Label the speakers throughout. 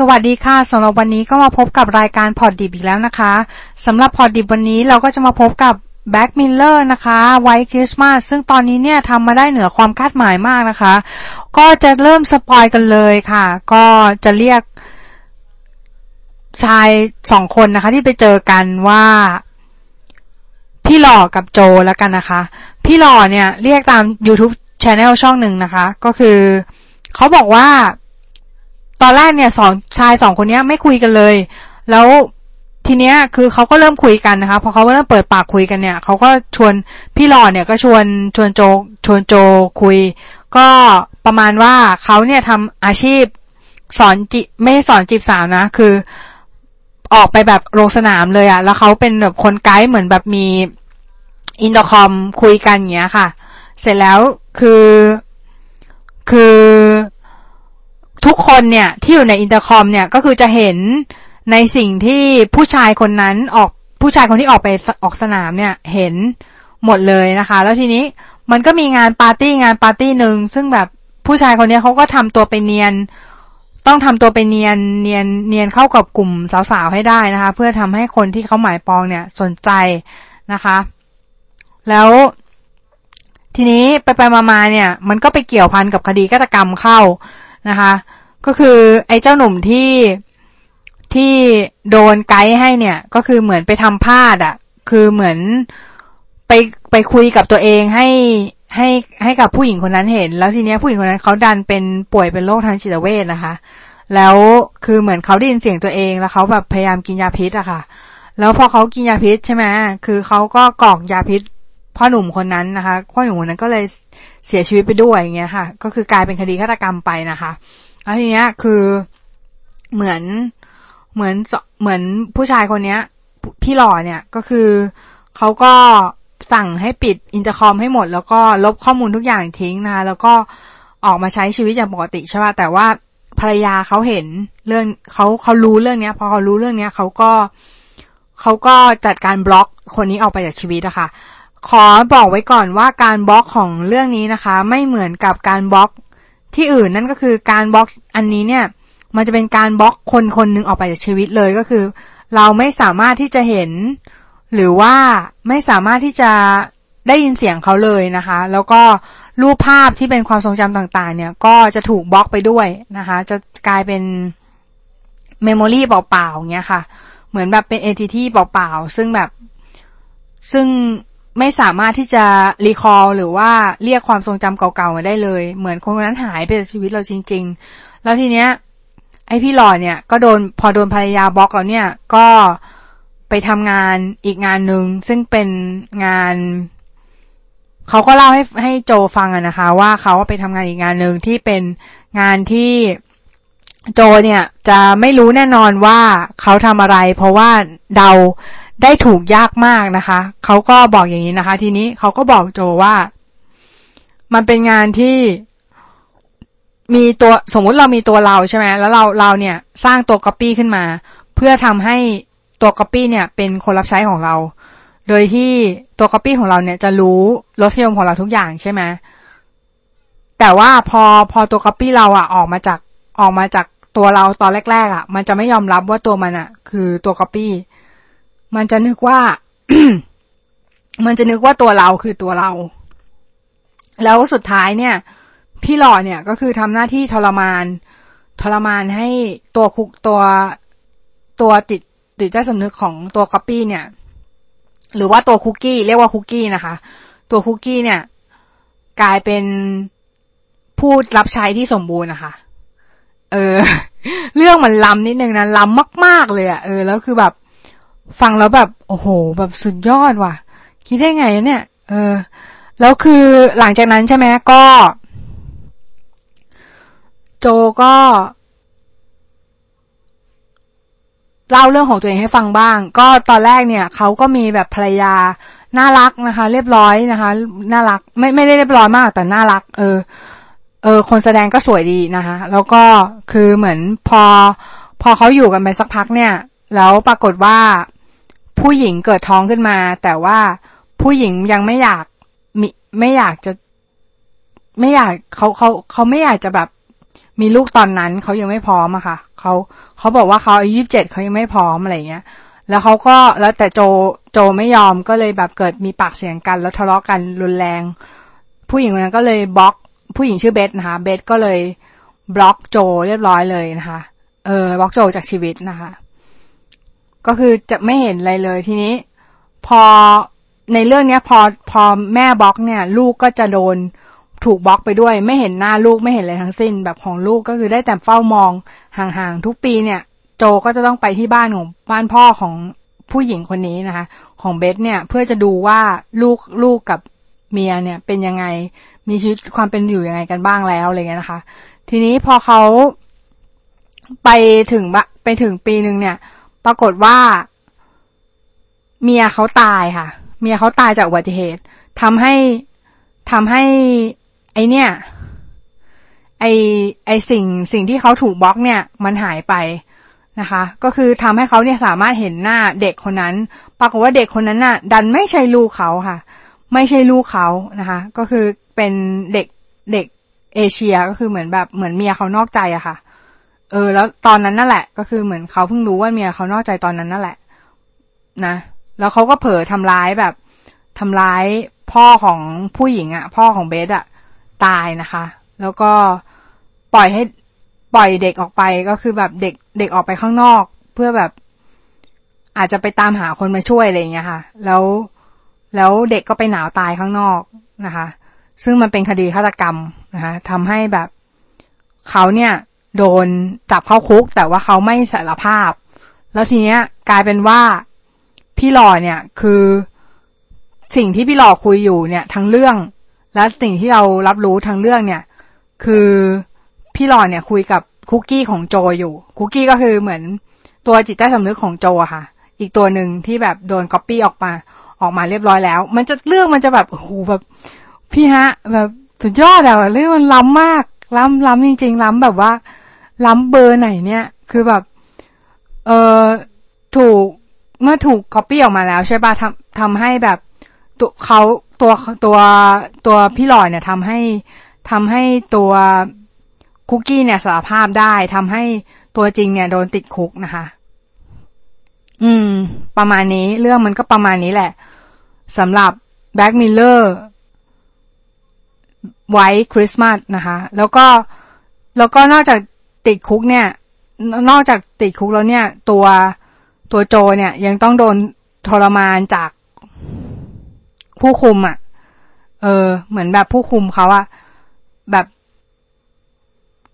Speaker 1: สวัสดีค่ะสำหรับวันนี้ก็มาพบกับรายการพอดดิบอีกแล้วนะคะสำหรับพอดดิบวันนี้เราก็จะมาพบกับ Black Mirror นะคะ White Christmas ซึ่งตอนนี้เนี่ยทำมาได้เหนือความคาดหมายมากนะคะ ก็จะเริ่ม spoil กันเลยค่ะ ก็จะเรียกชายสองคนนะคะ ที่ไปเจอกันว่าพี่หล่อกับโจแล้วกันนะคะ พี่หล่อเนี่ยเรียกตาม YouTube Channel ช่องหนึ่งนะคะ ก็คือเขาบอกว่า ตอนแรกเนี่ยสองชายสองคนนี้ไม่คุยกันเลย แล้วทีเนี้ยคือเขาก็เริ่มคุยกันนะคะพอเขาเริ่มเปิดปากคุยกันเนี่ยเขาก็ชวนพี่หล่อเนี่ยก็ชวนชวนโจชวนโจคุย ก็ประมาณว่าเขาเนี่ยทำอาชีพสอนจิไม่สอนจีบสาวนะ คือออกไปแบบลงสนามเลยอะแล้วเขาเป็นแบบคนไกด์เหมือนแบบมีอินเตอร์คอมคุยกันอย่างเงี้ยค่ะ เสร็จแล้วคือคือ ทุกคนเนี่ยที่อยู่ในอินเตอร์คอมเนี่ยก็คือจะเห็นในสิ่งที่ผู้ชายคนนั้นออกผู้ชายคนที่ออกไปออกสนามเนี่ยเห็นหมดเลยนะคะ แล้วทีนี้มันก็มีงานปาร์ตี้งานปาร์ตี้หนึ่งซึ่งแบบผู้ชายคนนี้เขาก็ทำตัวไปเนียน ต้องทำตัวไปเนียนเนียนเนียนเข้ากับกลุ่มสาวๆให้ได้นะคะ เพื่อทำให้คนที่เขาหมายปองเนี่ยสนใจนะคะ แล้วทีนี้ไปไปมาๆเนี่ย มันก็ไปเกี่ยวพันกับคดีฆาตกรรมเข้า นะคะ ก็คือไอ้เจ้าหนุ่มที่ที่โดนไกด์ให้เนี่ย ก็คือเหมือนไปทำพลาดอะ่ะ คือเหมือนไปไปคุยกับตัวเองให้ให้ให้กับผู้หญิงคนนั้นเห็น แล้วทีเนี้ยผู้หญิงคนนั้นเขาดันเป็นป่วยเป็นโรคทางจิตเวชนะคะ แล้วคือเหมือนเขาได้ยินเสียงตัวเองแล้วเขาแบบพยายามกินยาพิษอะค่ะ แล้วพอเขากินยาพิษใช่ไหมคือเขาก็กรอกยาพิษพ่อหนุ่มคนนั้นนะคะพ่อหนุ่มคนนั้นก็เลย เสียชีวิตไปด้วยอย่างเงี้ยค่ะ ก็คือกลายเป็นคดีฆาตกรรมไปนะคะแล้วทีเนี้ยคือเหมือนเหมือนเหมือนผู้ชายคนเนี้ย พี่หล่อเนี่ยก็คือเขาก็สั่งให้ปิดอินเตอร์คอมให้หมด แล้วก็ลบข้อมูลทุกอย่างทิ้งนะคะแล้วก็ออกมาใช้ชีวิตอย่างปกติใช่ป่ะแต่ว่าภรรยาเขาเห็นเรื่องเขาเขารู้เรื่องเนี้ย พอเขารู้เรื่องเนี้ยเขาก็เขาก็จัดการบล็อกคนนี้ออกไปจากชีวิตอะคะ่ะ ขอบอกไว้ก่อนว่าการบล็อกของเรื่องนี้นะคะ ไม่เหมือนกับการบล็อกที่อื่นนั่นก็คือการบล็อกอันนี้เนี่ย มันจะเป็นการบล็อกคนคนหนึ่งออกไปจากชีวิตเลยก็คือ เราไม่สามารถที่จะเห็น หรือว่าไม่สามารถที่จะได้ยินเสียงเขาเลยนะคะ แล้วก็รูปภาพที่เป็นความทรงจำต่างๆ เนี่ย ก็จะถูกบล็อกไปด้วยนะคะ จะกลายเป็น memory เปล่าๆเงี้ยค่ะ เหมือนแบบเป็นเอทีที่เปล่าๆ ซึ่งแบบ ซึ่ง ไม่สามารถที่จะ recall หรือว่าเรียกความทรงจำเก่าๆมาได้เลย เหมือนคนคนนั้นหายไปจากชีวิตเราจริง ๆ แล้วทีเนี้ย ไอพี่หล่อเนี่ยก็โดนพอโดนภรรยาบล็อกแล้วเนี่ย ก็ไปทำงานอีกงานหนึ่งซึ่งเป็นงานเขาก็เล่าให้ให้โจฟังอะนะคะ ว่าเขาไปทำงานอีกงานหนึ่งที่เป็นงานที่ โจเนี่ยจะไม่รู้แน่นอนว่าเขาทำอะไร เพราะว่าเดาได้ถูกยากมากนะคะ เขาก็บอกอย่างนี้นะคะ ทีนี้เขาก็บอกโจว่า มันเป็นงานที่มีตัวสมมุติเรามีตัวเราใช่ไหมแล้วเราเราเนี่ยสร้างตัวก๊อปปี้ขึ้นมา เพื่อทำให้ตัวก๊อปปี้เนี่ย เป็นคนรับใช้ของเรา โดยที่ตัวก๊อปปี้ของเราเนี่ยจะรู้รสนิยมของเราทุกอย่างใช่ไหมแต่ว่าพอพอตัวก๊อปปี้เราอะออกมาจากออกมาจาก ตัวเราตอนแรกๆอะ มันจะไม่ยอมรับว่าตัวมันอะ คือตัวก๊อปปี้มันจะนึกว่า มันจะนึกว่าตัวเราคือตัวเรา แล้วสุดท้ายเนี่ย พี่หล่อเนี่ยก็คือทำหน้าที่ทรมาน ทรมานให้ตัวคุกตัวตัวติดติดใจสำนึกของตัวก๊อปปี้เนี่ย หรือว่าตัวคุกกี้เรียกว่าคุกกี้นะคะ ตัวคุกกี้เนี่ย กลายเป็นผู้รับใช้ที่สมบูรณ์นะคะ เออ เรื่องมันล้ำนิดนึงนะล้ำมากๆเลยอะเออแล้วคือแบบ ฟังแล้วแบบ โอ้โห แบบสุดยอดว่ะ คิดได้ไงเนี่ย เออ แล้วคือหลังจากนั้นใช่ไหมก็ โจก็เล่าเรื่องของตัวเองให้ฟังบ้าง ก็ตอนแรกเนี่ยเขาก็มีแบบภรรยาน่ารักนะคะ เรียบร้อยนะคะ น่ารัก ไม่ไม่ได้เรียบร้อยมากแต่น่ารัก เออ เออคนแสดงก็สวยดีนะคะ แล้วก็คือเหมือนพอ พอเขาอยู่กันไปสักพักเนี่ย แล้วปรากฏว่าผู้หญิงเกิดท้องขึ้นมา แต่ว่าผู้หญิงยังไม่อยากมีไม่อยากจะ ไม่อยากเขาเขาเขาไม่อยากจะแบบมีลูกตอนนั้นเขายังไม่พร้อมอะค่ะเขาเขาบอกว่าเขาอายุยี่สิบเจ็ดเขายังไม่พร้อมอะไรเงี้ย แล้วเขาก็แล้วแต่โจโจไม่ยอมก็เลยแบบเกิดมีปากเสียงกัน แล้วทะเลาะกันรุนแรง ผู้หญิงคนนั้นก็เลยบล็อก ผู้หญิงชื่อเบสนะคะ เบสก็เลยบล็อกโจเรียบร้อยเลยนะคะ เออบล็อกโจจากชีวิตนะคะ ก็คือจะไม่เห็นอะไรเลยทีนี้ พอในเรื่องเนี้ย พอพอแม่บล็อกเนี่ย ลูกก็จะโดนถูกบล็อกไปด้วย ไม่เห็นหน้าลูกไม่เห็นอะไรทั้งสิ้น แบบของลูกก็คือได้แต่เฝ้ามองห่างๆทุกปีเนี่ย โจก็จะต้องไปที่บ้านของบ้านพ่อของผู้หญิงคนนี้นะคะ ของเบสเนี่ยเพื่อจะดูว่าลูกลูกกับ เมียเนี่ยเป็นยังไง มีชีวิตความเป็นอยู่ยังไงกันบ้างแล้วอะไรเงี้ยนะคะ ทีนี้พอเขาไปถึงบะไปถึงปีหนึ่งเนี่ย ปรากฏว่า เมียเขาตายค่ะ เมียเขาตายจากอุบัติเหตุทำให้ทำให้ ไอเนี่ย ไอไอสิ่งสิ่งที่เขาถูกบล็อกเนี่ย มันหายไปนะคะ ก็คือทำให้เขาเนี่ยสามารถเห็นหน้าเด็กคนนั้น ปรากฏว่าเด็กคนนั้นน่ะ ดันไม่ใช่ลูกเขาค่ะ ไม่ใช่ลูกเขานะคะ ก็คือเป็นเด็กเด็กเอเชียก็คือเหมือนแบบเหมือนเมียเขานอกใจอะค่ะ เออ แล้วตอนนั้นนั่นแหละ ก็คือเหมือนเขาเพิ่งรู้ว่าเมียเขานอกใจตอนนั้นนั่นแหละ นะ แล้วเขาก็เผลอทำร้ายแบบทำร้ายพ่อของผู้หญิงอะพ่อของเบสอะตายนะคะ แล้วก็ปล่อยให้ปล่อยเด็กออกไปก็คือแบบเด็กเด็กออกไปข้างนอก เพื่อแบบ อาจจะไปตามหาคนมาช่วยอะไรอย่างเงี้ยค่ะ แล้ว แล้วเด็กก็ไปหนาวตายข้างนอกนะคะ ซึ่งมันเป็นคดีฆาตกรรมนะคะทำให้แบบเขาเนี่ยโดนจับเข้าคุก แต่ว่าเขาไม่สารภาพ แล้วทีเนี้ยกลายเป็นว่าพี่หล่อเนี่ยคือสิ่งที่พี่หล่อคุยอยู่เนี่ยทั้งเรื่อง และสิ่งที่เรารับรู้ทั้งเรื่องเนี่ย คือพี่หล่อเนี่ยคุยกับคุกกี้ของโจอยู่ คุกกี้ก็คือเหมือนตัวจิตใต้สำนึกของโจค่ะ อีกตัวหนึ่งที่แบบโดนก๊อปปี้ออกมา ออกมาเรียบร้อยแล้ว มันจะเรื่องมันจะแบบโอ้โหแบบ พี่ฮะ แบบสุดยอดอะเรื่องมันล้ำมาก ล้ำล้ำจริง ๆ ล้ำแบบว่า ล้ำเบอร์ไหนเนี่ย คือแบบ เออถูกเมื่อถูกก๊อปปี้ออกมาแล้วใช่ป่ะทำทำให้แบบตัวเขาตัวตัวตัวพี่หล่อเนี่ยทำให้ทำให้ตัวคุกกี้เนี่ยสารภาพได้ทำให้ตัวจริงเนี่ยโดนติดคุกนะคะ อืม ประมาณนี้ เรื่องมันก็ประมาณนี้แหละสำหรับ Black Mirror White Christmas นะคะ แล้วก็แล้วก็นอกจากติดคุกเนี่ย นอกจากติดคุกแล้วเนี่ย ตัวตัวโจเนี่ย ยังต้องโดนทรมานจากผู้คุมอะค่ะ เออ เหมือนแบบผู้คุมเขาอะแบบ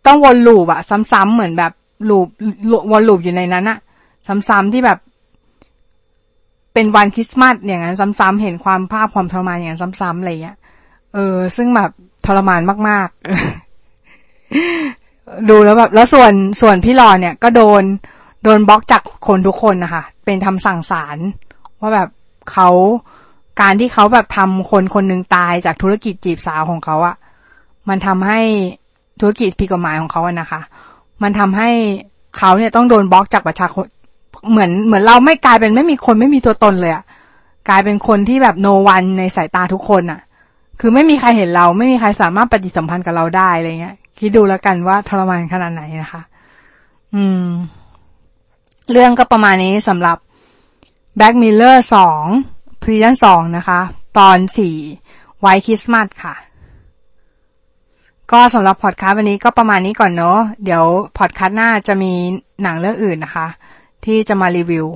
Speaker 1: ต้องวนลูปอะซ้ำๆเหมือนแบบลูปวนลูปอยู่ในนั้นอะซ้ำๆที่แบบ เป็นวันคริสต์มาสอย่างนั้นซ้ำๆเห็นความภาพความทรมานอย่างนั้นซ้ำๆอะไรเงี้ยเออ ซึ่งแบบทรมานมากๆ ดูแล้วแบบ แล้วส่วนส่วนพี่หลอเนี่ย ก็โดนโดนบล็อกจากคนทุกคนนะคะเป็นทำสั่งสารว่าแบบเขาการที่เขาแบบทำคนคนหนึ่งตายจากธุรกิจจีบสาวของเขาอะมันทำให้ธุรกิจผิดกฎหมายของเขาอะนะคะ มันทำให้เขาเนี่ยต้องโดนบล็อกจากประชาชน เหมือนเหมือนเราไม่กลายเป็นไม่มีคนไม่มีตัวตนเลยอะกลายเป็นคนที่แบบโนวันในสายตาทุกคนอะคือไม่มีใครเห็นเรา ไม่มีใครสามารถปฏิสัมพันธ์กับเราได้อะไรเงี้ย คิดดูแล้วกันว่าทรมานขนาดไหนนะคะ อืม เรื่องก็ประมาณนี้สำหรับ Black Mirror สอง season สองนะคะ ตอนสี่ White Christmas ค่ะ ก็สำหรับพอดคาสต์วันนี้ก็ประมาณนี้ก่อนเนาะเดี๋ยวพอดคาสต์หน้าจะมีหนังเรื่องอื่นนะคะ ที่จะมารีวิว